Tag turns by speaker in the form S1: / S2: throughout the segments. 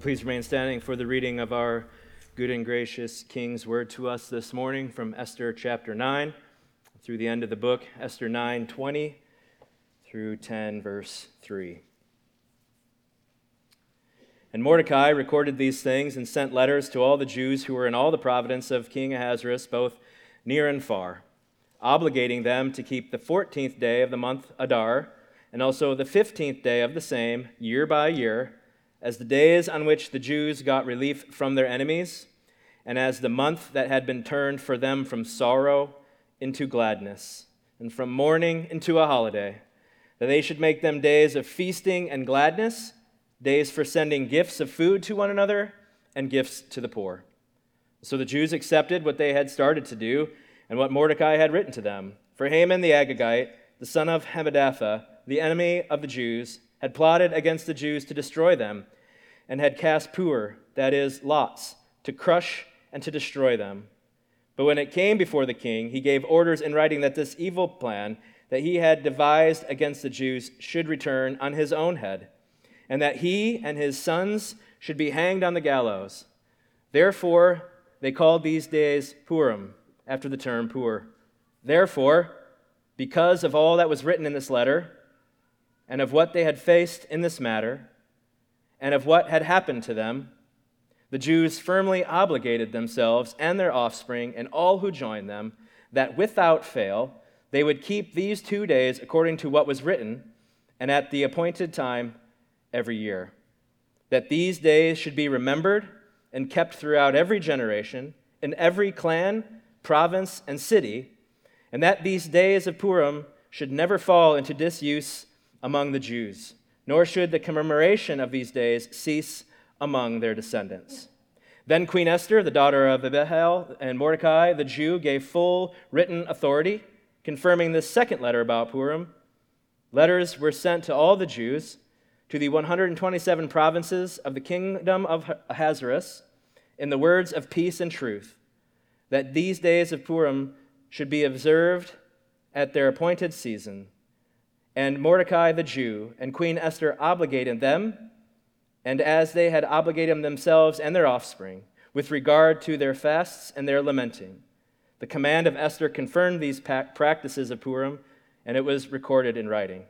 S1: Please remain standing for the reading of our good and gracious King's word to us this morning from Esther chapter 9 through the end of the book, Esther 9 20 through 10, verse 3. And Mordecai recorded these things and sent letters to all the Jews who were in all the province of King Ahasuerus, both near and far, obligating them to keep the 14th day of the month Adar and also the 15th day of the same, year by year as the days on which the Jews got relief from their enemies, and as the month that had been turned for them from sorrow into gladness, and from mourning into a holiday, that they should make them days of feasting and gladness, days for sending gifts of food to one another, and gifts to the poor. So the Jews accepted what they had started to do and what Mordecai had written to them. For Haman the Agagite, the son of Hammedatha, the enemy of the Jews, had plotted against the Jews to destroy them, and had cast pur, that is, lots, to crush and to destroy them. But when it came before the king, he gave orders in writing that this evil plan that he had devised against the Jews should return on his own head, and that he and his sons should be hanged on the gallows. Therefore, they called these days Purim, after the term Pur. Therefore, because of all that was written in this letter, and of what they had faced in this matter, and of what had happened to them, the Jews firmly obligated themselves and their offspring and all who joined them that without fail they would keep these two days according to what was written and at the appointed time every year. That these days should be remembered and kept throughout every generation, in every clan, province, and city, and that these days of Purim should never fall into disuse among the Jews, nor should the commemoration of these days cease among their descendants. Then Queen Esther, the daughter of Abihail, and Mordecai, the Jew, gave full written authority, confirming this second letter about Purim. Letters were sent to all the Jews, to the 127 provinces of the kingdom of Ahasuerus, in the words of peace and truth, that these days of Purim should be observed at their appointed season and Mordecai the Jew and Queen Esther obligated them, and as they had obligated themselves and their offspring, with regard to their fasts and their lamenting. The command of Esther confirmed these practices of Purim, and it was recorded in writing.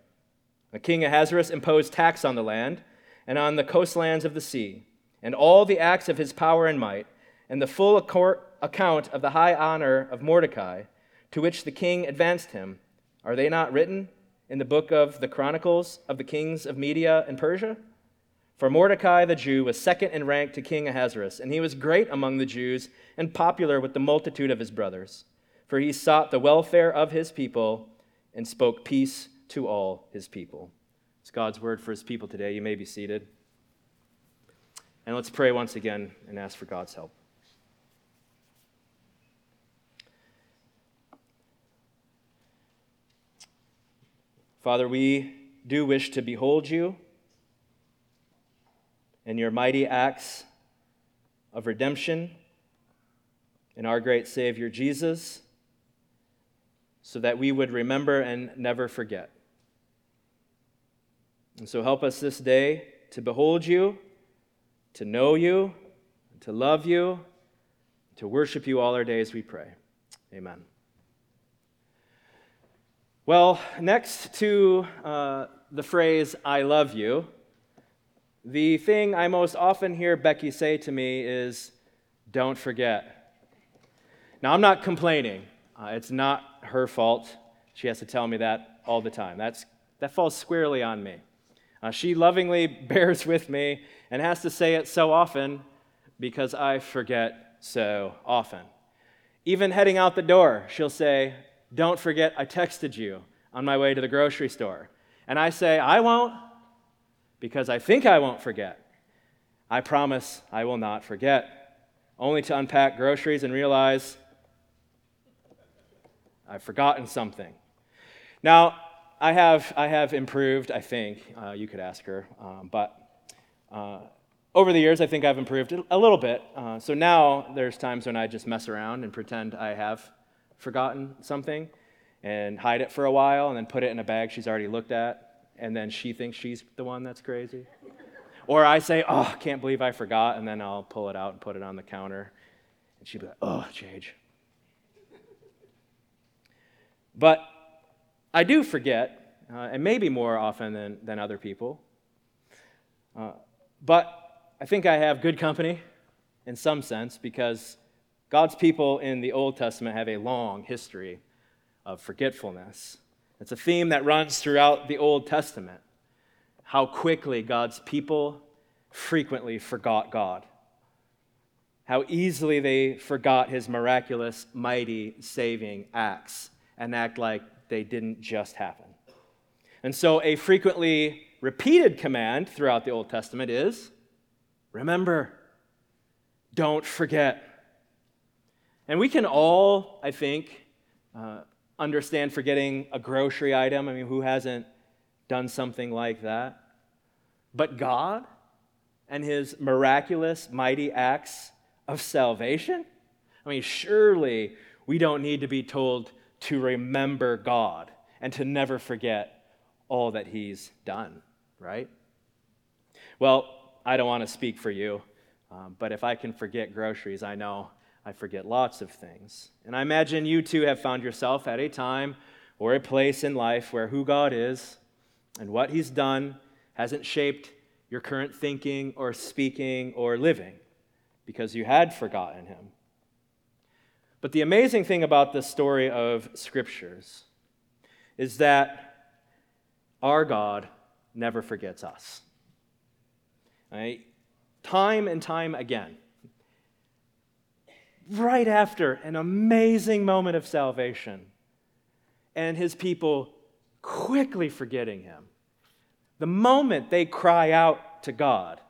S1: The king Ahasuerus imposed tax on the land and on the coastlands of the sea, and all the acts of his power and might, and the full account of the high honor of Mordecai, to which the king advanced him, are they not written in the book of the Chronicles of the kings of Media and Persia? For Mordecai the Jew was second in rank to King Ahasuerus, and he was great among the Jews and popular with the multitude of his brothers. For he sought the welfare of his people and spoke peace to all his people. It's God's word for his people today. You may be seated. And let's pray once again and ask for God's help. Father, we do wish to behold you and your mighty acts of redemption in our great Savior Jesus, so that we would remember and never forget. And so help us this day to behold you, to know you, to love you, to worship you all our days, we pray. Amen. Well, next to uh, the phrase, I love you, the thing I most often hear Becky say to me is, don't forget. Now, I'm not complaining. Uh, it's not her fault. She has to tell me that all the time. That's, that falls squarely on me. Uh, she lovingly bears with me and has to say it so often because I forget so often. Even heading out the door, she'll say, don't forget, I texted you on my way to the grocery store. And I say, I won't, because I think I won't forget. I promise I will not forget, only to unpack groceries and realize I've forgotten something. Now, I have, I have improved, I think. Uh, you could ask her. Um, but uh, over the years, I think I've improved a little bit. Uh, so now there's times when I just mess around and pretend I have forgotten something and hide it for a while and then put it in a bag she's already looked at, and then she thinks she's the one that's crazy. or I say, oh, can't believe I forgot, and then I'll pull it out and put it on the counter. And she'd be like, oh, Jage. But I do forget, uh, and maybe more often than, than other people. Uh, but I think I have good company in some sense because God's people in the Old Testament have a long history of forgetfulness. It's a theme that runs throughout the Old Testament how quickly God's people frequently forgot God, how easily they forgot his miraculous, mighty, saving acts and act like they didn't just happen. And so, a frequently repeated command throughout the Old Testament is remember, don't forget. And we can all, I think, uh, understand forgetting a grocery item. I mean, who hasn't done something like that? But God and his miraculous, mighty acts of salvation? I mean, surely we don't need to be told to remember God and to never forget all that he's done, right? Well, I don't want to speak for you, um, but if I can forget groceries, I know I forget lots of things. And I imagine you too have found yourself at a time or a place in life where who God is and what He's done hasn't shaped your current thinking or speaking or living because you had forgotten Him. But the amazing thing about the story of Scriptures is that our God never forgets us. Right? Time and time again right after an amazing moment of salvation, and his people quickly forgetting him. The moment they cry out to God,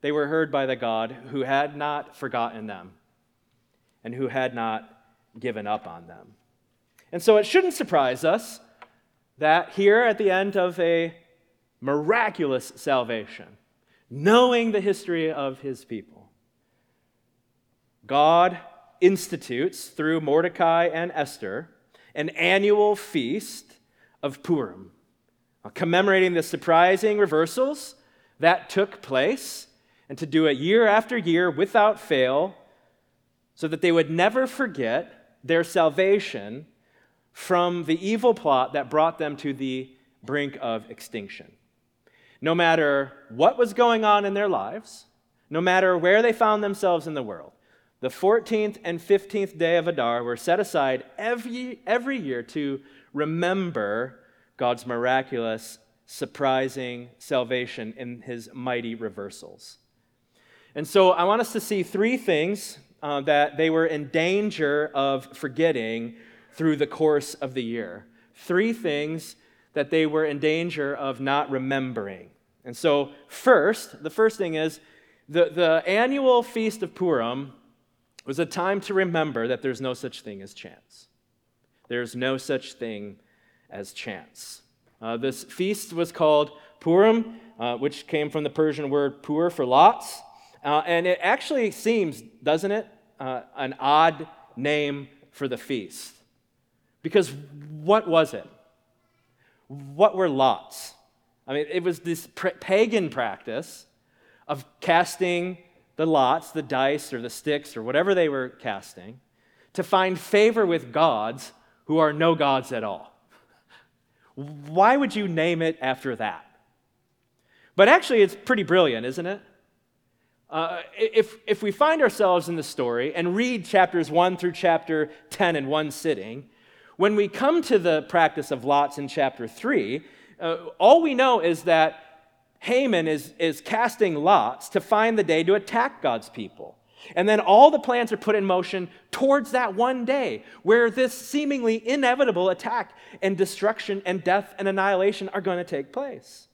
S1: they were heard by the God who had not forgotten them and who had not given up on them. And so it shouldn't surprise us that here at the end of a miraculous salvation, knowing the history of his people, God institutes through Mordecai and Esther an annual feast of Purim, uh, commemorating the surprising reversals that took place, and to do it year after year without fail, so that they would never forget their salvation from the evil plot that brought them to the brink of extinction. No matter what was going on in their lives, no matter where they found themselves in the world, the 14th and 15th day of Adar were set aside every, every year to remember God's miraculous, surprising salvation in his mighty reversals. And so I want us to see three things uh, that they were in danger of forgetting through the course of the year. Three things that they were in danger of not remembering. And so, first, the first thing is the, the annual Feast of Purim was a time to remember that there's no such thing as chance. There's no such thing as chance. Uh, this feast was called Purim, uh, which came from the Persian word pur for lots. Uh, and it actually seems, doesn't it, uh, an odd name for the feast. Because what was it? What were lots? I mean, it was this pagan practice of casting the lots, the dice, or the sticks, or whatever they were casting, to find favor with gods who are no gods at all. Why would you name it after that? But actually, it's pretty brilliant, isn't it? Uh, if, if we find ourselves in the story and read chapters 1 through chapter 10 in one sitting, when we come to the practice of lots in chapter 3, uh, all we know is that Haman is, is casting lots to find the day to attack God's people. And then all the plans are put in motion towards that one day where this seemingly inevitable attack and destruction and death and annihilation are going to take place.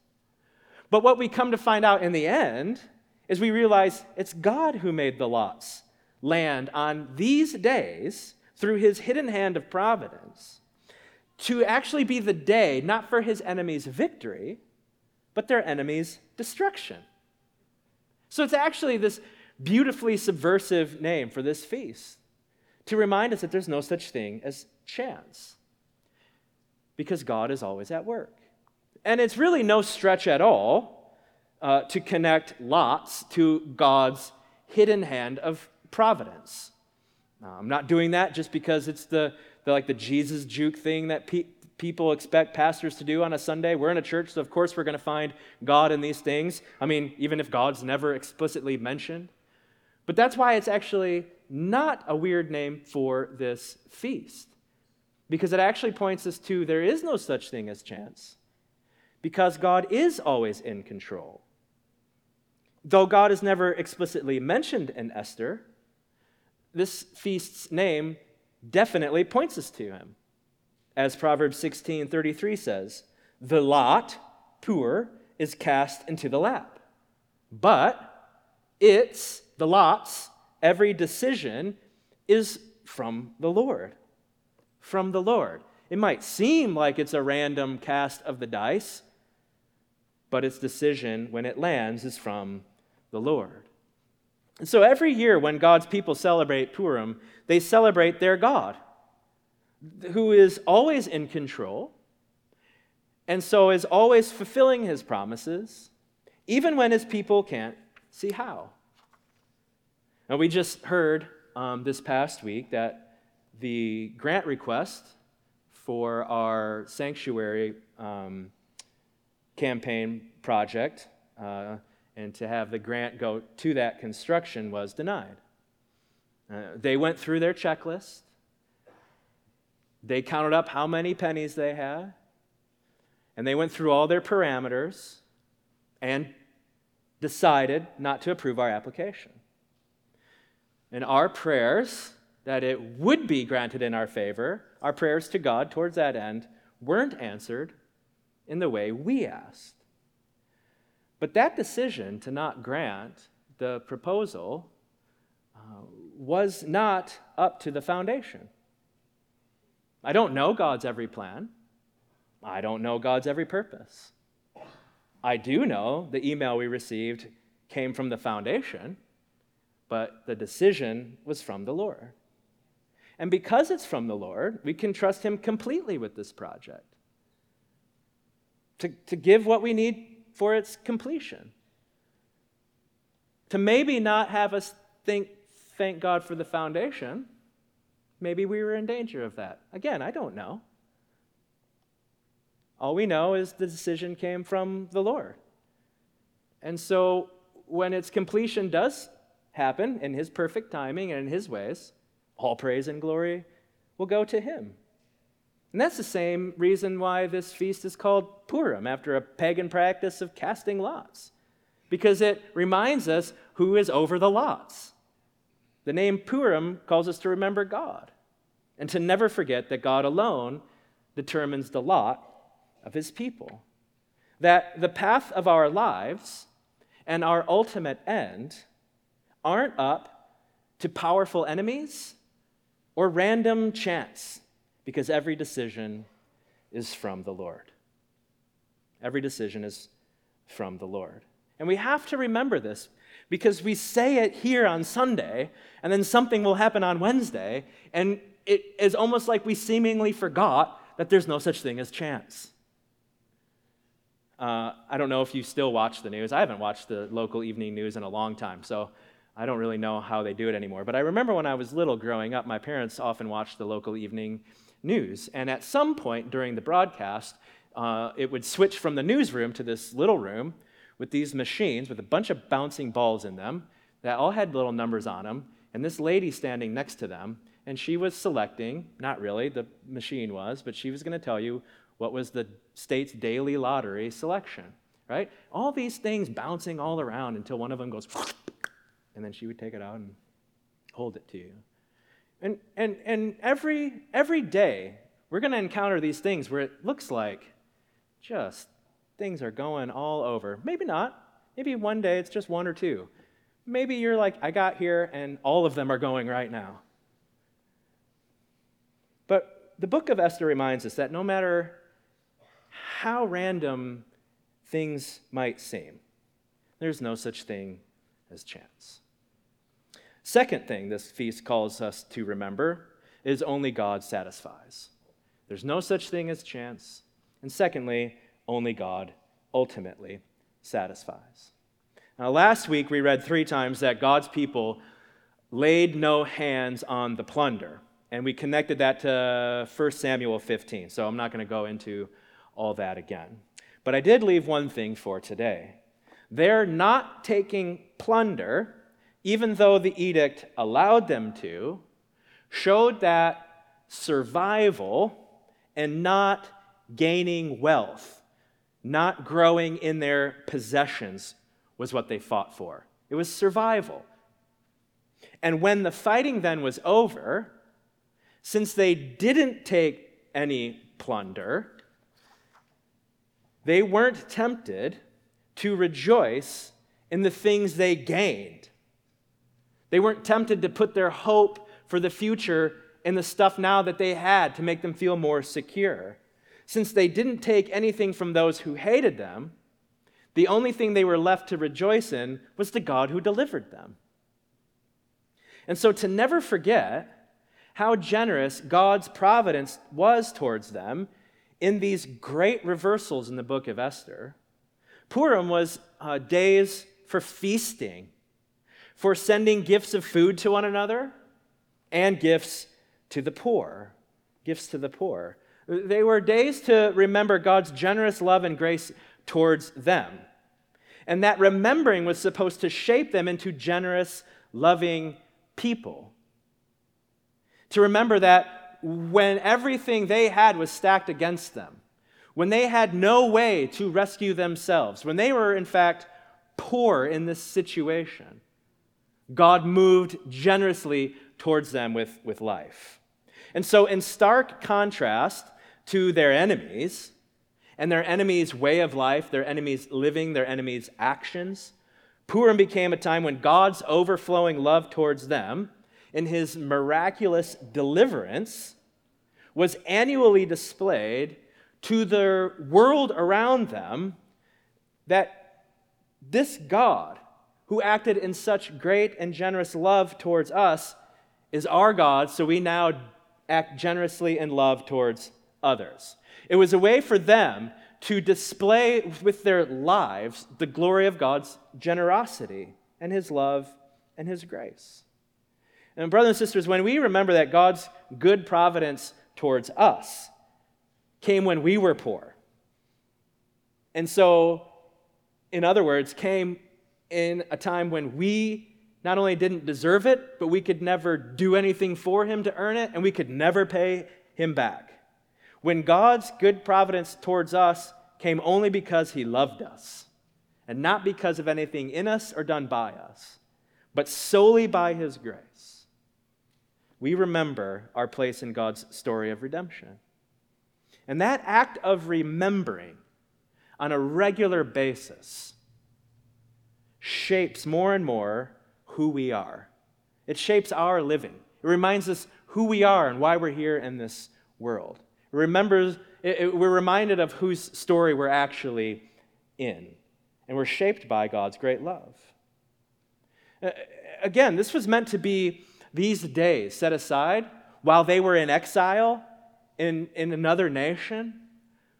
S1: But what we come to find out in the end is we realize it's God who made the lots land on these days through his hidden hand of providence to actually be the day not for his enemy's victory but their enemy's destruction. So it's actually this beautifully subversive name for this feast to remind us that there's no such thing as chance because God is always at work. And it's really no stretch at all uh, to connect lots to God's hidden hand of providence. Now, I'm not doing that just because it's the, the like the Jesus juke thing that pe- people expect pastors to do on a Sunday. We're in a church, so of course we're going to find God in these things. I mean, even if God's never explicitly mentioned. But that's why it's actually not a weird name for this feast, because it actually points us to there is no such thing as chance, because God is always in control. Though God is never explicitly mentioned in Esther, this feast's name definitely points us to him. As Proverbs 16:33 says, "The lot, pur, is cast into the lap." But it's the lots, every decision is from the Lord. From the Lord. It might seem like it's a random cast of the dice, but its decision when it lands is from the Lord. And so every year when God's people celebrate Purim, they celebrate their God, who is always in control, and so is always fulfilling his promises, even when his people can't see how. Now, we just heard um, this past week that the grant request for our sanctuary um, campaign project uh, and to have the grant go to that construction was denied. Uh, they went through their checklist. They counted up how many pennies they had, and they went through all their parameters and decided not to approve our application. And our prayers that it would be granted in our favor, our prayers to God towards that end, weren't answered in the way we asked. But that decision to not grant the proposal uh, was not up to the foundation. I don't know God's every plan. I don't know God's every purpose. I do know the email we received came from the foundation, but the decision was from the Lord. And because it's from the Lord, we can trust Him completely with this project. To, to give what we need for its completion. To maybe not have us think, thank God for the foundation, maybe we were in danger of that. Again, I don't know. All we know is the decision came from the Lord. And so when its completion does happen in His perfect timing and in His ways, all praise and glory will go to Him. And that's the same reason why this feast is called Purim, after a pagan practice of casting lots, because it reminds us who is over the lots. The name Purim calls us to remember God and to never forget that God alone determines the lot of his people. That the path of our lives and our ultimate end aren't up to powerful enemies or random chance because every decision is from the Lord. Every decision is from the Lord. And we have to remember this because we say it here on Sunday, and then something will happen on Wednesday, and it is almost like we seemingly forgot that there's no such thing as chance. Uh, I don't know if you still watch the news. I haven't watched the local evening news in a long time, so I don't really know how they do it anymore. But I remember when I was little growing up, my parents often watched the local evening news. And at some point during the broadcast, uh, it would switch from the newsroom to this little room with these machines with a bunch of bouncing balls in them that all had little numbers on them. And this lady standing next to them, and she was selecting, not really, the machine was, but she was going to tell you what was the state's daily lottery selection, right? All these things bouncing all around until one of them goes, and then she would take it out and hold it to you. And, and, and every, every day, we're going to encounter these things where it looks like just things are going all over. Maybe not. Maybe one day it's just one or two. Maybe you're like, I got here and all of them are going right now. But the book of Esther reminds us that no matter how random things might seem, there's no such thing as chance. Second thing this feast calls us to remember is only God satisfies. There's no such thing as chance. And secondly, only God ultimately satisfies. Now, last week we read three times that God's people laid no hands on the plunder. And we connected that to 1 Samuel 15. So I'm not going to go into all that again. But I did leave one thing for today. They're not taking plunder, even though the edict allowed them to, showed that survival and not gaining wealth, not growing in their possessions was what they fought for. It was survival. And when the fighting then was over, since they didn't take any plunder, they weren't tempted to rejoice in the things they gained. They weren't tempted to put their hope for the future in the stuff now that they had to make them feel more secure. Since they didn't take anything from those who hated them, the only thing they were left to rejoice in was the God who delivered them. And so to never forget how generous God's providence was towards them in these great reversals in the book of Esther, Purim was uh, days for feasting, for sending gifts of food to one another, and gifts to the poor. Gifts to the poor. They were days to remember God's generous love and grace towards them. And that remembering was supposed to shape them into generous, loving people. To remember that when everything they had was stacked against them, when they had no way to rescue themselves, when they were, in fact, poor in this situation, God moved generously towards them with, with life. And so, in stark contrast to their enemies, and their enemies' way of life, their enemies' living, their enemies' actions, Purim became a time when God's overflowing love towards them, in his miraculous deliverance, was annually displayed to the world around them that this God, who acted in such great and generous love towards us, is our God, so we now act generously in love towards others. It was a way for them to display with their lives the glory of God's generosity and his love and his grace. And, brothers and sisters, when we remember that God's good providence towards us, came when we were poor. And so, in other words, came in a time when we not only didn't deserve it, but we could never do anything for him to earn it, and we could never pay him back. When God's good providence towards us came only because he loved us, and not because of anything in us or done by us, but solely by his grace, we remember our place in God's story of redemption. And that act of remembering on a regular basis shapes more and more who we are. It shapes our living. It reminds us who we are and why we're here in this world. Remembers, it, it, we're reminded of whose story we're actually in. And we're shaped by God's great love. Again, this was meant to be these days set aside while they were in exile in, in another nation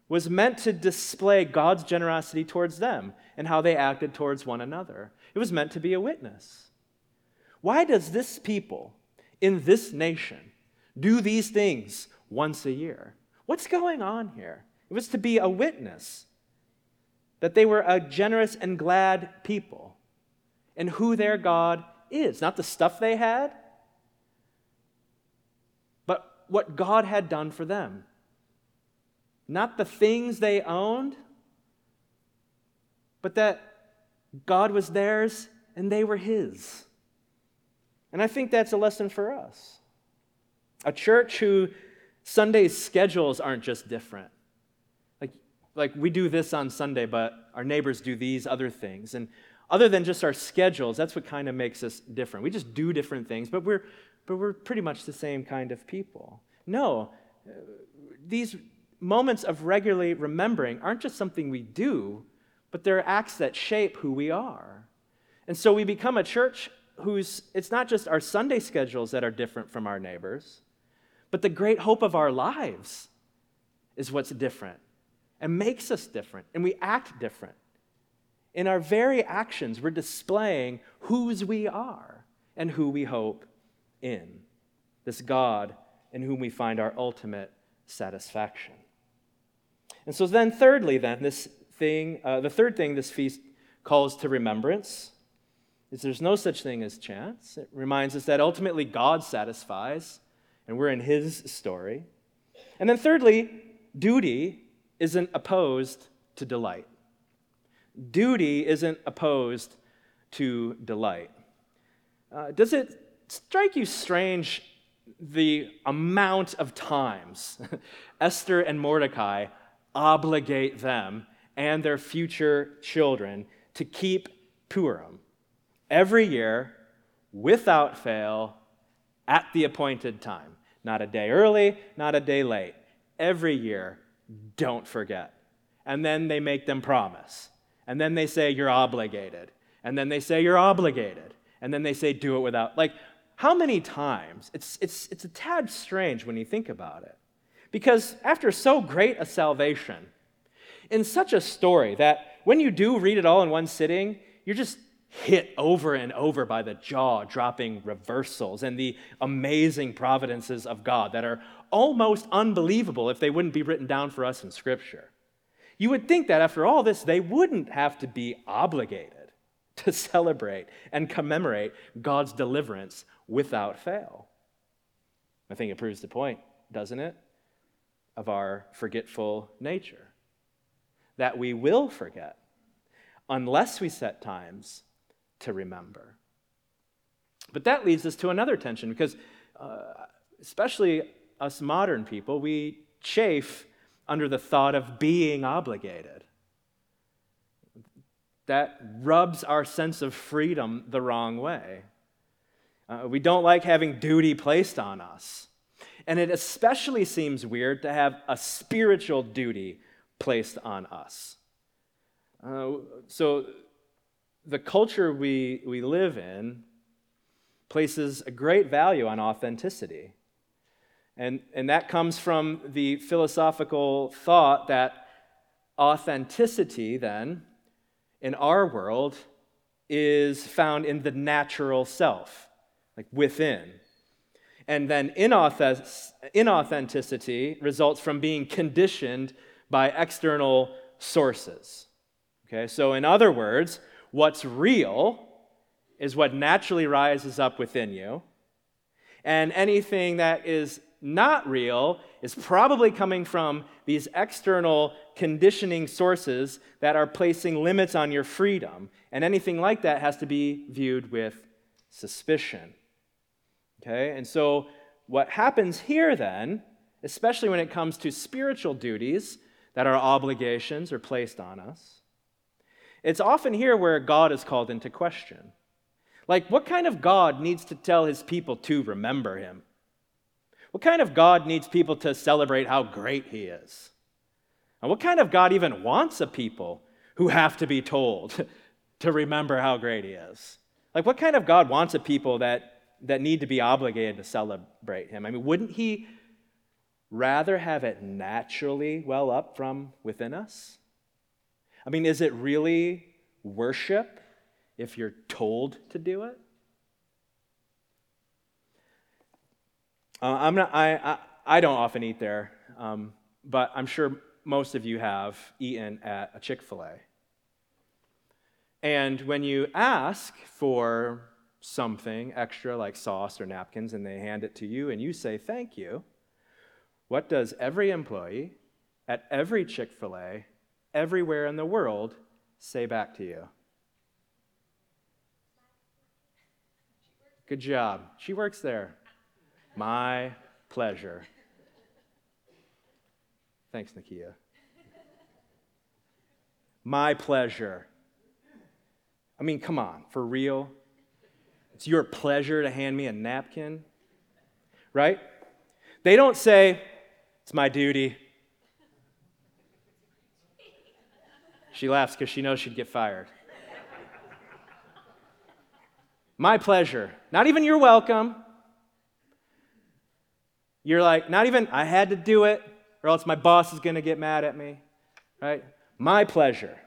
S1: was meant to display God's generosity towards them and how they acted towards one another. It was meant to be a witness. Why does this people in this nation do these things once a year? What's going on here? It was to be a witness that they were a generous and glad people and who their God is, not the stuff they had, but what God had done for them. Not the things they owned, but that God was theirs and they were His. And I think that's a lesson for us. A church who Sunday's schedules aren't just different. Like, like we do this on Sunday, but our neighbors do these other things. And other than just our schedules, that's what kind of makes us different. We just do different things, but we're but we're pretty much the same kind of people. No, uh, these moments of regularly remembering aren't just something we do, but they're acts that shape who we are. And so we become a church whose, it's not just our Sunday schedules that are different from our neighbors, but the great hope of our lives is what's different and makes us different, and we act different In our very actions, we're displaying whose we are and who we hope in. This God in whom we find our ultimate satisfaction. And so then, thirdly, then, this thing, uh, the third thing this feast calls to remembrance is there's no such thing as chance. It reminds us that ultimately God satisfies, and we're in His story. And then, thirdly, duty isn't opposed to delight. Duty isn't opposed to delight. Uh, does it strike you strange the amount of times Esther and Mordecai obligate them and their future children to keep Purim every year without fail at the appointed time? Not a day early, not a day late. Every year, don't forget. And then they make them promise. And then they say, You're obligated. And then they say, You're obligated. And then they say, Do it without. Like, how many times? It's, it's, it's a tad strange when you think about it. Because after so great a salvation, in such a story that when you do read it all in one sitting, you're just hit over and over by the jaw dropping reversals and the amazing providences of God that are almost unbelievable if they wouldn't be written down for us in Scripture. You would think that after all this, they wouldn't have to be obligated to celebrate and commemorate God's deliverance without fail. I think it proves the point, doesn't it, of our forgetful nature. That we will forget unless we set times to remember. But that leads us to another tension because, uh, especially us modern people, we chafe under the thought of being obligated. That rubs our sense of freedom the wrong way. Uh, we don't like having duty placed on us. And it especially seems weird to have a spiritual duty placed on us. Uh, so, the culture we, we live in places a great value on authenticity. And, and that comes from the philosophical thought that authenticity, then, in our world, is found in the natural self like within. And then inauthenticity results from being conditioned by external sources. Okay, so in other words, what's real is what naturally rises up within you, and anything that is not real is probably coming from these external conditioning sources that are placing limits on your freedom. And anything like that has to be viewed with suspicion. Okay? And so what happens here then, especially when it comes to spiritual duties that are obligations or placed on us, it's often here where God is called into question. Like, what kind of God needs to tell his people to remember him? What kind of God needs people to celebrate how great he is? And what kind of God even wants a people who have to be told to remember how great he is? Like, what kind of God wants a people that that need to be obligated to celebrate him. I mean, wouldn't he rather have it naturally well up from within us? I mean, is it really worship if you're told to do it? Uh, I'm not, I, I, I, don't often eat there, um, but I'm sure most of you have eaten at a Chick fil A. And when you ask for something extra like sauce or napkins and they hand it to you and you say thank you, what does every employee at every Chick fil A, everywhere in the world, say back to you? Good job. She works there. My pleasure. Thanks, Nakia. My pleasure. I mean, come on, for real? It's your pleasure to hand me a napkin, right? They don't say, It's my duty. She laughs because she knows she'd get fired. my pleasure. Not even you're welcome. You're like, not even I had to do it, or else my boss is going to get mad at me, right? My pleasure.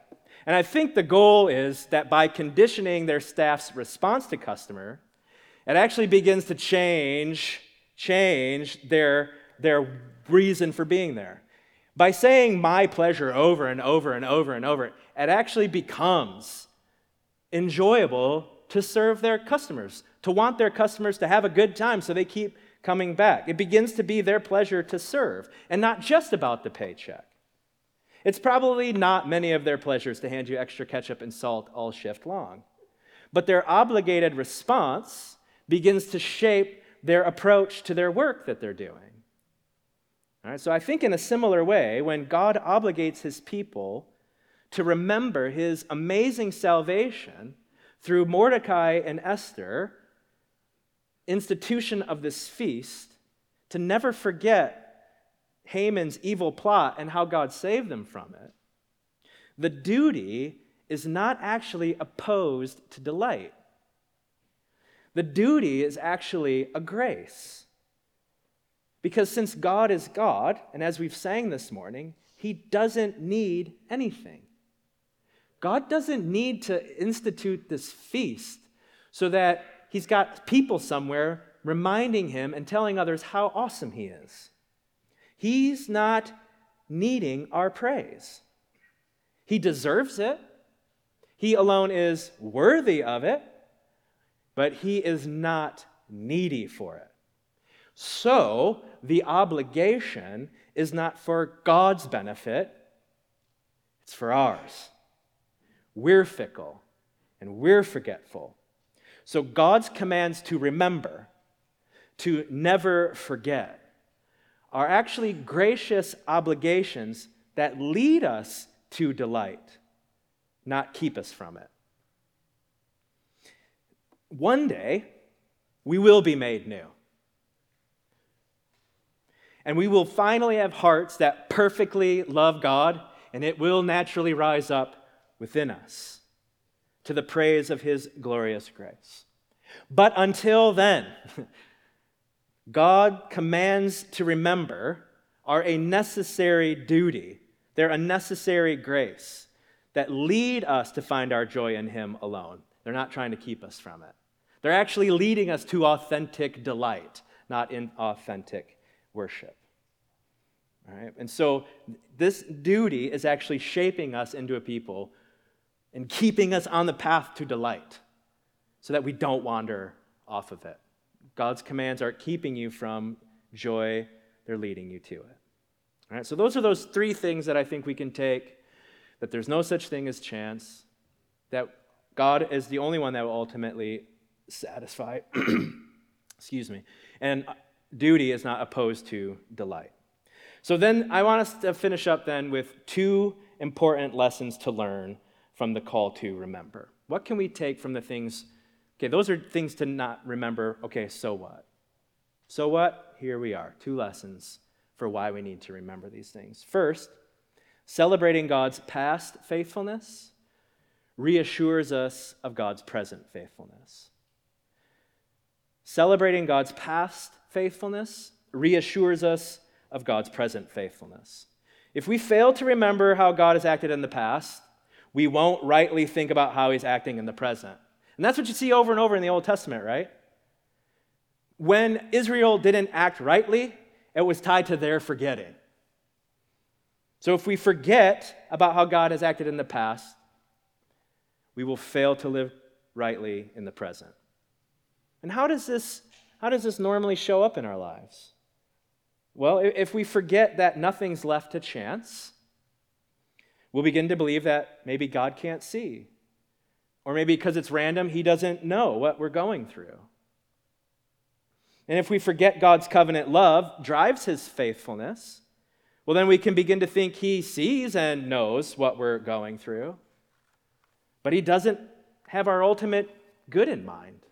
S1: And I think the goal is that by conditioning their staff's response to customer, it actually begins to change, change their, their reason for being there. By saying my pleasure over and over and over and over, it actually becomes enjoyable to serve their customers, to want their customers to have a good time so they keep coming back. It begins to be their pleasure to serve and not just about the paycheck. It's probably not many of their pleasures to hand you extra ketchup and salt all shift long. But their obligated response begins to shape their approach to their work that they're doing. So I think in a similar way, when God obligates his people to remember his amazing salvation through Mordecai and Esther, institution of this feast, to never forget Haman's evil plot and how God saved them from it, the duty is not actually opposed to delight. The duty is actually a grace. Because since God is God, and as we've sang this morning, he doesn't need anything. God doesn't need to institute this feast so that he's got people somewhere reminding him and telling others how awesome he is. He's not needing our praise. He deserves it. He alone is worthy of it, but he is not needy for it. So, the obligation is not for God's benefit, it's for ours. We're fickle and we're forgetful. So, God's commands to remember, to never forget, are actually gracious obligations that lead us to delight, not keep us from it. One day, we will be made new. And we will finally have hearts that perfectly love God, and it will naturally rise up within us to the praise of His glorious grace. But until then, God commands to remember are a necessary duty. They're a necessary grace that lead us to find our joy in Him alone. They're not trying to keep us from it. They're actually leading us to authentic delight, not inauthentic worship. All right? And so this duty is actually shaping us into a people and keeping us on the path to delight so that we don't wander off of it. God's commands aren't keeping you from joy, they're leading you to it. All right, so those are those three things that I think we can take that there's no such thing as chance, that God is the only one that will ultimately satisfy. Excuse me. And duty is not opposed to delight. So then I want us to finish up then with two important lessons to learn from the call to remember. What can we take from the things Okay, those are things to not remember. Okay, so what? So what? Here we are. Two lessons for why we need to remember these things. First, celebrating God's past faithfulness reassures us of God's present faithfulness. Celebrating God's past faithfulness reassures us of God's present faithfulness. If we fail to remember how God has acted in the past, we won't rightly think about how he's acting in the present. And that's what you see over and over in the Old Testament, right? When Israel didn't act rightly, it was tied to their forgetting. So if we forget about how God has acted in the past, we will fail to live rightly in the present. And how does this how does this normally show up in our lives? Well, if we forget that nothing's left to chance, we'll begin to believe that maybe God can't see or maybe because it's random, he doesn't know what we're going through. And if we forget God's covenant love drives his faithfulness, well, then we can begin to think he sees and knows what we're going through. But he doesn't have our ultimate good in mind.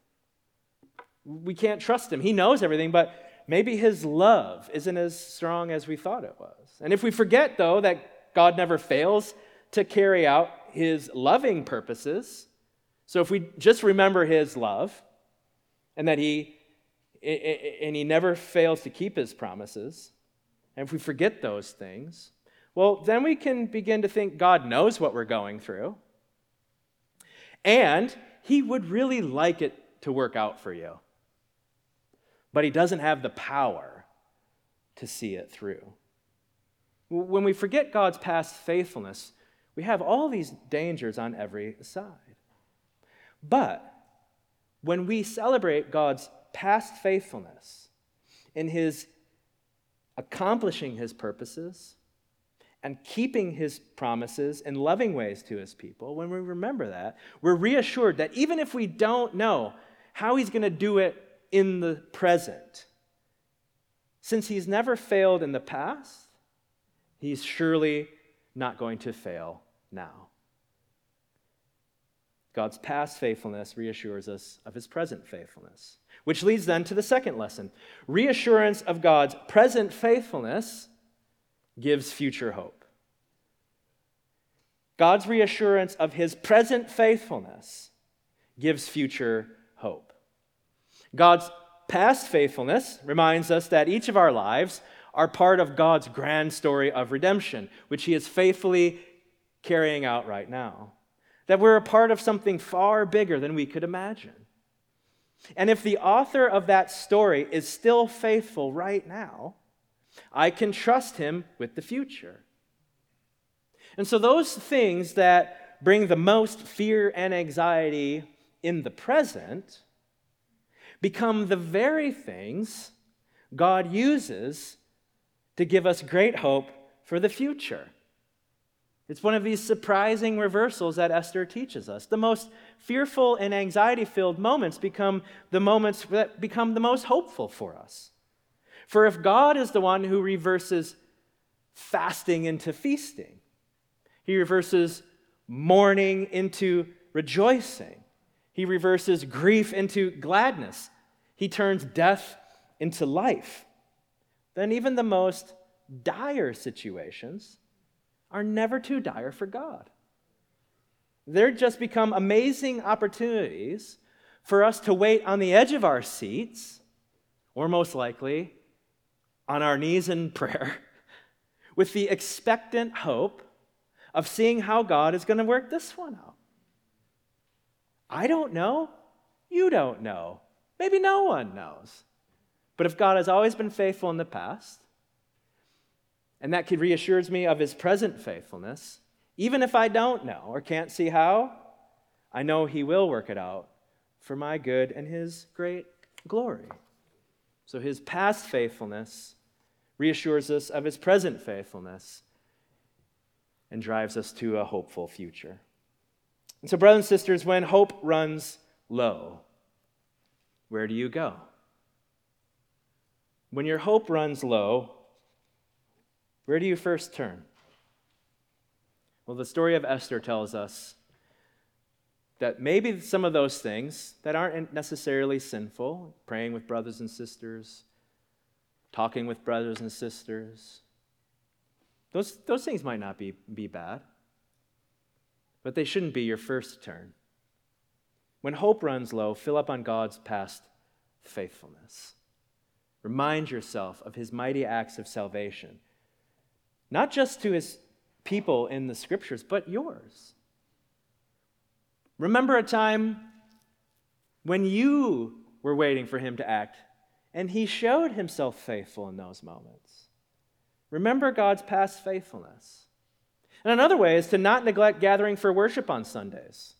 S1: We can't trust him. He knows everything, but maybe his love isn't as strong as we thought it was. And if we forget, though, that God never fails to carry out his loving purposes, so if we just remember his love and that he and he never fails to keep his promises, and if we forget those things, well then we can begin to think God knows what we're going through. And He would really like it to work out for you. But He doesn't have the power to see it through. When we forget God's past faithfulness, we have all these dangers on every side. But when we celebrate God's past faithfulness in His accomplishing His purposes, and keeping his promises in loving ways to his people, when we remember that, we're reassured that even if we don't know how he's going to do it in the present, since he's never failed in the past, he's surely not going to fail now. God's past faithfulness reassures us of his present faithfulness, which leads then to the second lesson. Reassurance of God's present faithfulness gives future hope. God's reassurance of his present faithfulness gives future hope. God's past faithfulness reminds us that each of our lives are part of God's grand story of redemption, which he is faithfully carrying out right now. That we're a part of something far bigger than we could imagine. And if the author of that story is still faithful right now, I can trust him with the future. And so, those things that bring the most fear and anxiety in the present become the very things God uses to give us great hope for the future. It's one of these surprising reversals that Esther teaches us. The most fearful and anxiety filled moments become the moments that become the most hopeful for us. For if God is the one who reverses fasting into feasting, he reverses mourning into rejoicing, he reverses grief into gladness, he turns death into life. Then even the most dire situations are never too dire for God. They're just become amazing opportunities for us to wait on the edge of our seats, or most likely, on our knees in prayer with the expectant hope of seeing how God is going to work this one out. I don't know. You don't know. Maybe no one knows. But if God has always been faithful in the past, and that reassures me of his present faithfulness, even if I don't know or can't see how, I know he will work it out for my good and his great glory. So his past faithfulness reassures us of his present faithfulness, and drives us to a hopeful future. And so, brothers and sisters, when hope runs low, where do you go? When your hope runs low, where do you first turn? Well, the story of Esther tells us that maybe some of those things that aren't necessarily sinful, praying with brothers and sisters, talking with brothers and sisters. Those, those things might not be, be bad, but they shouldn't be your first turn. When hope runs low, fill up on God's past faithfulness. Remind yourself of his mighty acts of salvation, not just to his people in the scriptures, but yours. Remember a time when you were waiting for him to act and he showed himself faithful in those moments. Remember God's past faithfulness. And another way is to not neglect gathering for worship on Sundays,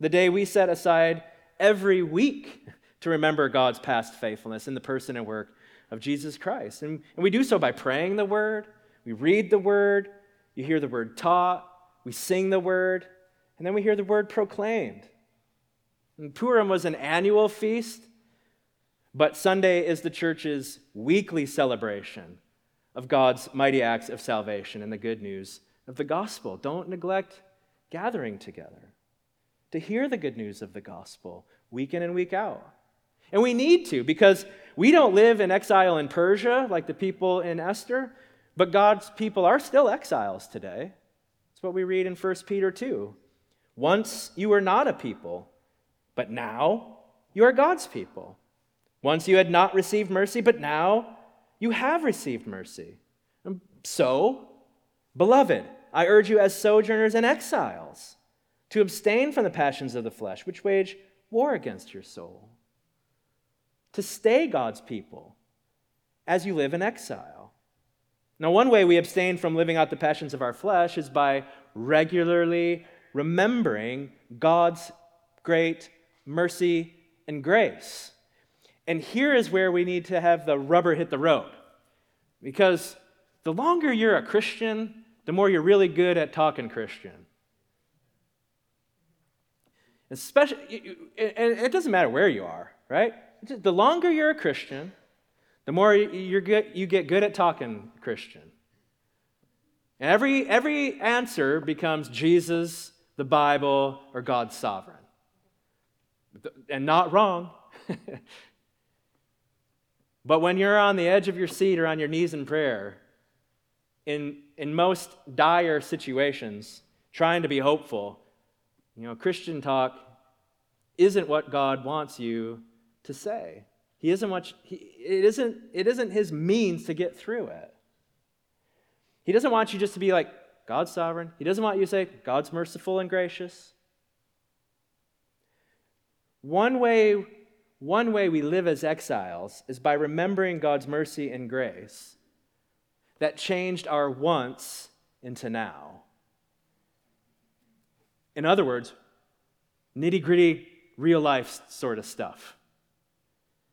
S1: the day we set aside every week to remember God's past faithfulness in the person and work of Jesus Christ. And, and we do so by praying the word, we read the word, you hear the word taught, we sing the word, and then we hear the word proclaimed. And Purim was an annual feast but Sunday is the church's weekly celebration of God's mighty acts of salvation and the good news of the gospel. Don't neglect gathering together to hear the good news of the gospel week in and week out. And we need to because we don't live in exile in Persia like the people in Esther, but God's people are still exiles today. That's what we read in 1 Peter 2. Once you were not a people, but now you are God's people. Once you had not received mercy, but now you have received mercy. So, Beloved, I urge you as sojourners and exiles to abstain from the passions of the flesh, which wage war against your soul, to stay God's people as you live in exile. Now, one way we abstain from living out the passions of our flesh is by regularly remembering God's great mercy and grace. And here is where we need to have the rubber hit the road. Because the longer you're a Christian, the more you're really good at talking Christian. Especially, it doesn't matter where you are, right? The longer you're a Christian, the more you're good, you get good at talking Christian. And every, every answer becomes Jesus, the Bible, or God's sovereign. And not wrong. but when you're on the edge of your seat or on your knees in prayer, in, in most dire situations, trying to be hopeful, you know, Christian talk isn't what God wants you to say. He isn't much, he, it, isn't, it isn't his means to get through it. He doesn't want you just to be like, God's sovereign. He doesn't want you to say, God's merciful and gracious. One way, one way we live as exiles is by remembering God's mercy and grace that changed our once into now. In other words, nitty gritty, real life sort of stuff.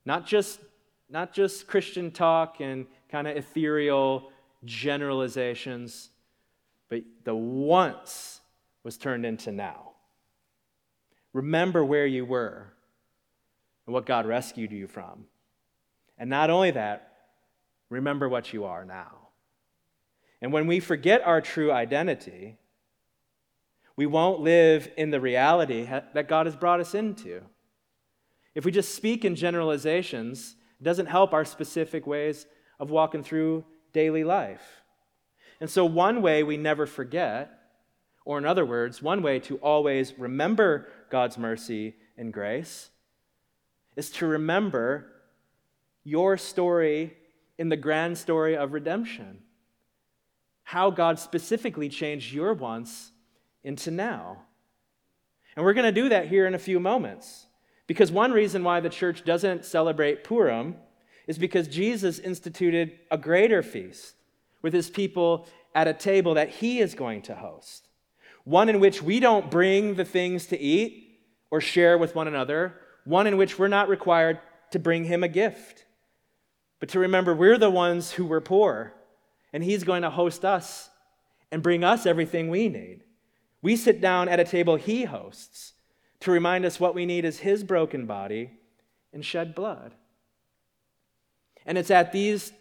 S1: Not just, not just Christian talk and kind of ethereal generalizations, but the once was turned into now. Remember where you were and what God rescued you from. And not only that, remember what you are now. And when we forget our true identity, we won't live in the reality that God has brought us into. If we just speak in generalizations, it doesn't help our specific ways of walking through daily life. And so, one way we never forget, or in other words, one way to always remember God's mercy and grace, is to remember your story in the grand story of redemption how God specifically changed your once into now. And we're going to do that here in a few moments. Because one reason why the church doesn't celebrate Purim is because Jesus instituted a greater feast with his people at a table that he is going to host. One in which we don't bring the things to eat or share with one another, one in which we're not required to bring him a gift, but to remember we're the ones who were poor and He's going to host us and bring us everything we need. We sit down at a table He hosts to remind us what we need is His broken body and shed blood. And it's at these,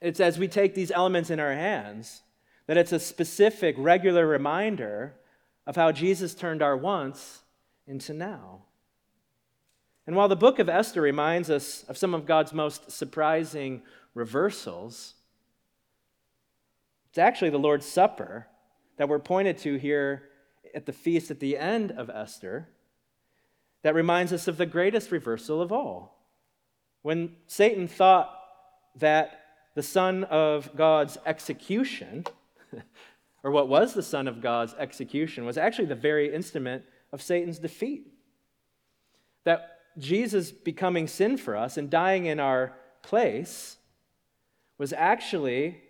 S1: it's as we take these elements in our hands that it's a specific, regular reminder of how Jesus turned our once into now. And while the book of Esther reminds us of some of God's most surprising reversals, it's actually the Lord's Supper that we're pointed to here at the feast at the end of Esther that reminds us of the greatest reversal of all. When Satan thought that the Son of God's execution, or what was the Son of God's execution, was actually the very instrument of Satan's defeat. That Jesus becoming sin for us and dying in our place was actually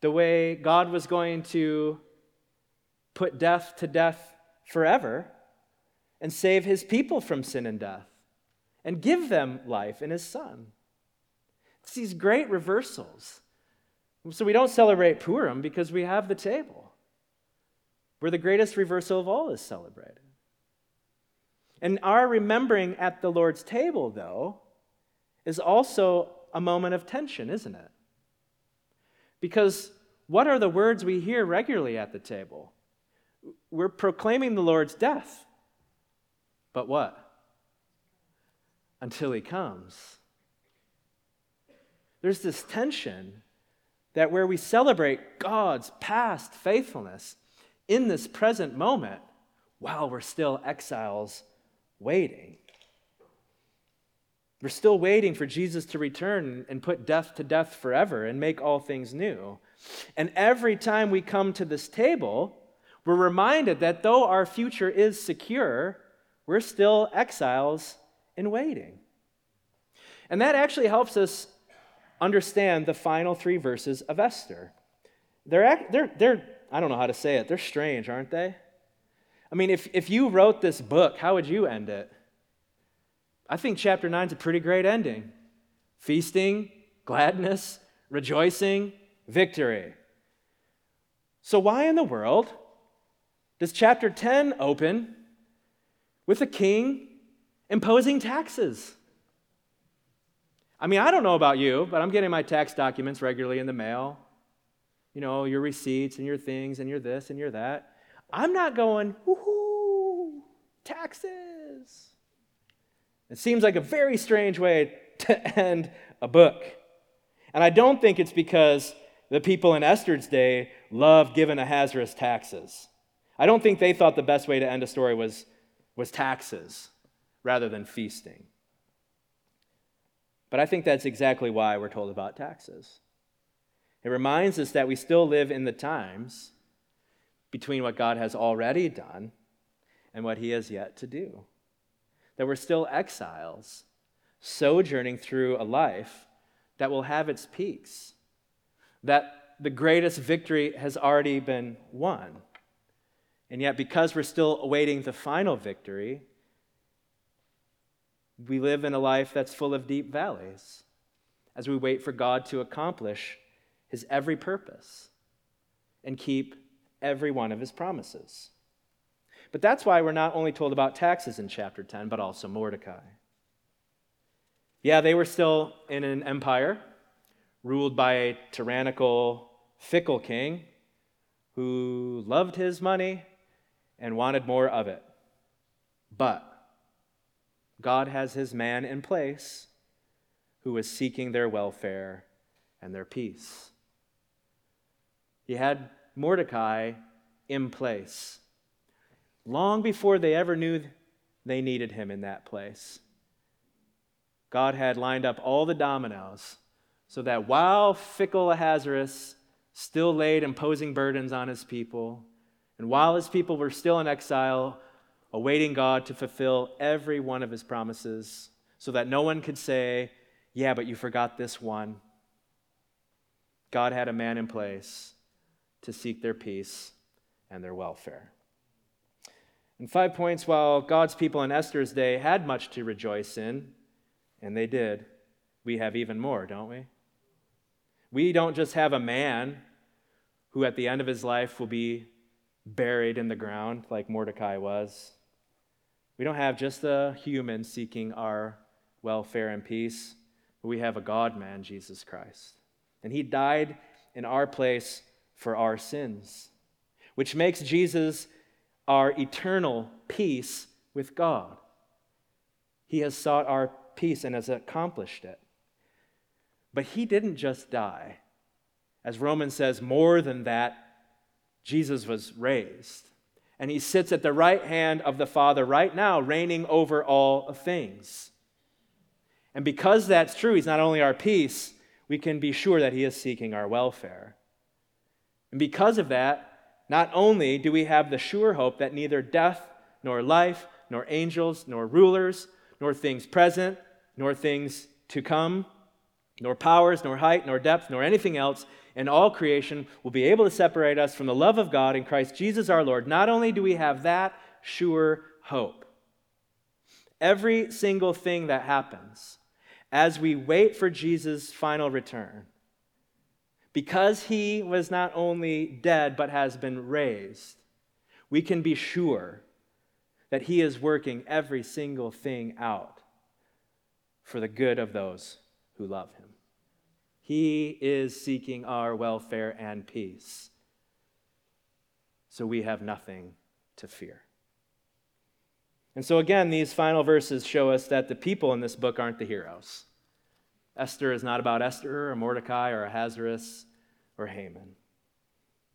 S1: the way God was going to put death to death forever and save his people from sin and death and give them life in his Son. It's these great reversals. So we don't celebrate Purim because we have the table where the greatest reversal of all is celebrated. And our remembering at the Lord's table, though, is also a moment of tension, isn't it? Because what are the words we hear regularly at the table? We're proclaiming the Lord's death. But what? Until he comes. There's this tension that where we celebrate God's past faithfulness in this present moment while we're still exiles waiting. We're still waiting for Jesus to return and put death to death forever and make all things new. And every time we come to this table, we're reminded that though our future is secure, we're still exiles in waiting. And that actually helps us understand the final three verses of Esther. They're, they're, they're, I don't know how to say it, they're strange, aren't they? I mean, if, if you wrote this book, how would you end it? I think chapter 9 is a pretty great ending feasting, gladness, rejoicing, victory. So, why in the world does chapter 10 open with a king imposing taxes? I mean, I don't know about you, but I'm getting my tax documents regularly in the mail. You know, your receipts and your things and your this and your that. I'm not going, woohoo, taxes. It seems like a very strange way to end a book. And I don't think it's because the people in Esther's day loved giving Ahasuerus taxes. I don't think they thought the best way to end a story was, was taxes rather than feasting. But I think that's exactly why we're told about taxes. It reminds us that we still live in the times between what God has already done and what he has yet to do. That we're still exiles, sojourning through a life that will have its peaks, that the greatest victory has already been won. And yet, because we're still awaiting the final victory, we live in a life that's full of deep valleys as we wait for God to accomplish his every purpose and keep every one of his promises. But that's why we're not only told about taxes in chapter 10, but also Mordecai. Yeah, they were still in an empire ruled by a tyrannical, fickle king who loved his money and wanted more of it. But God has his man in place who is seeking their welfare and their peace. He had Mordecai in place long before they ever knew they needed him in that place. God had lined up all the dominoes so that while fickle Ahasuerus still laid imposing burdens on his people, and while his people were still in exile, awaiting God to fulfill every one of his promises, so that no one could say, Yeah, but you forgot this one. God had a man in place to seek their peace and their welfare. And five points while God's people in Esther's day had much to rejoice in, and they did, we have even more, don't we? We don't just have a man who at the end of his life will be buried in the ground like Mordecai was. We don't have just a human seeking our welfare and peace, but we have a God man, Jesus Christ. And he died in our place for our sins, which makes Jesus our eternal peace with God. He has sought our peace and has accomplished it. But he didn't just die. As Romans says, more than that, Jesus was raised. And he sits at the right hand of the Father right now, reigning over all things. And because that's true, he's not only our peace, we can be sure that he is seeking our welfare. And because of that, not only do we have the sure hope that neither death, nor life, nor angels, nor rulers, nor things present, nor things to come, nor powers, nor height, nor depth, nor anything else in all creation will be able to separate us from the love of God in Christ Jesus our Lord. Not only do we have that sure hope, every single thing that happens as we wait for Jesus' final return because he was not only dead but has been raised, we can be sure that he is working every single thing out for the good of those who love him. He is seeking our welfare and peace. So we have nothing to fear. And so, again, these final verses show us that the people in this book aren't the heroes. Esther is not about Esther or Mordecai or Ahasuerus or Haman.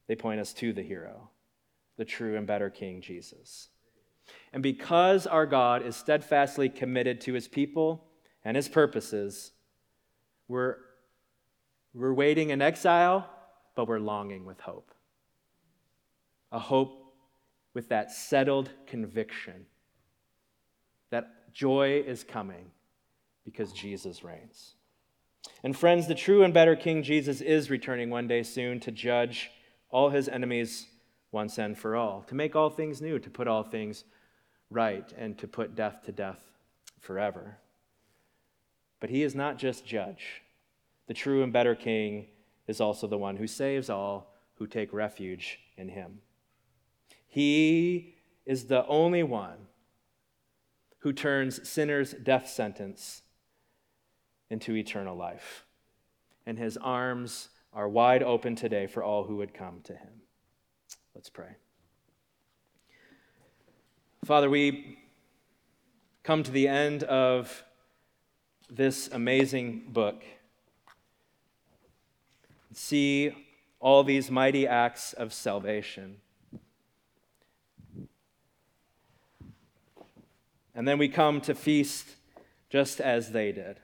S1: They point us to the hero, the true and better King Jesus. And because our God is steadfastly committed to his people and his purposes, we're, we're waiting in exile, but we're longing with hope. A hope with that settled conviction that joy is coming because Jesus reigns. And friends, the true and better King Jesus is returning one day soon to judge all his enemies once and for all, to make all things new, to put all things right, and to put death to death forever. But he is not just judge. The true and better King is also the one who saves all who take refuge in him. He is the only one who turns sinners' death sentence into eternal life. And his arms are wide open today for all who would come to him. Let's pray. Father, we come to the end of this amazing book. See all these mighty acts of salvation. And then we come to feast just as they did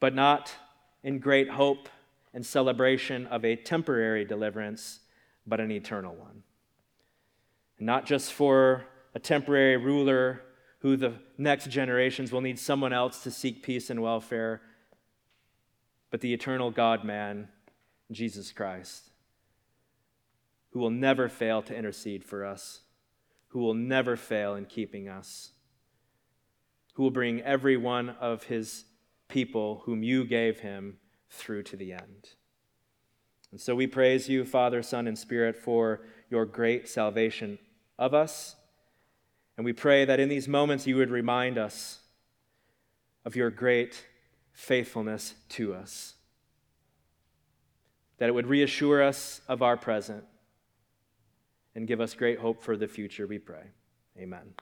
S1: but not in great hope and celebration of a temporary deliverance, but an eternal one. And not just for a temporary ruler who the next generations will need someone else to seek peace and welfare, but the eternal God man, Jesus Christ, who will never fail to intercede for us, who will never fail in keeping us, who will bring every one of his people whom you gave him through to the end. And so we praise you, Father, Son, and Spirit, for your great salvation of us. And we pray that in these moments you would remind us of your great faithfulness to us, that it would reassure us of our present and give us great hope for the future, we pray. Amen.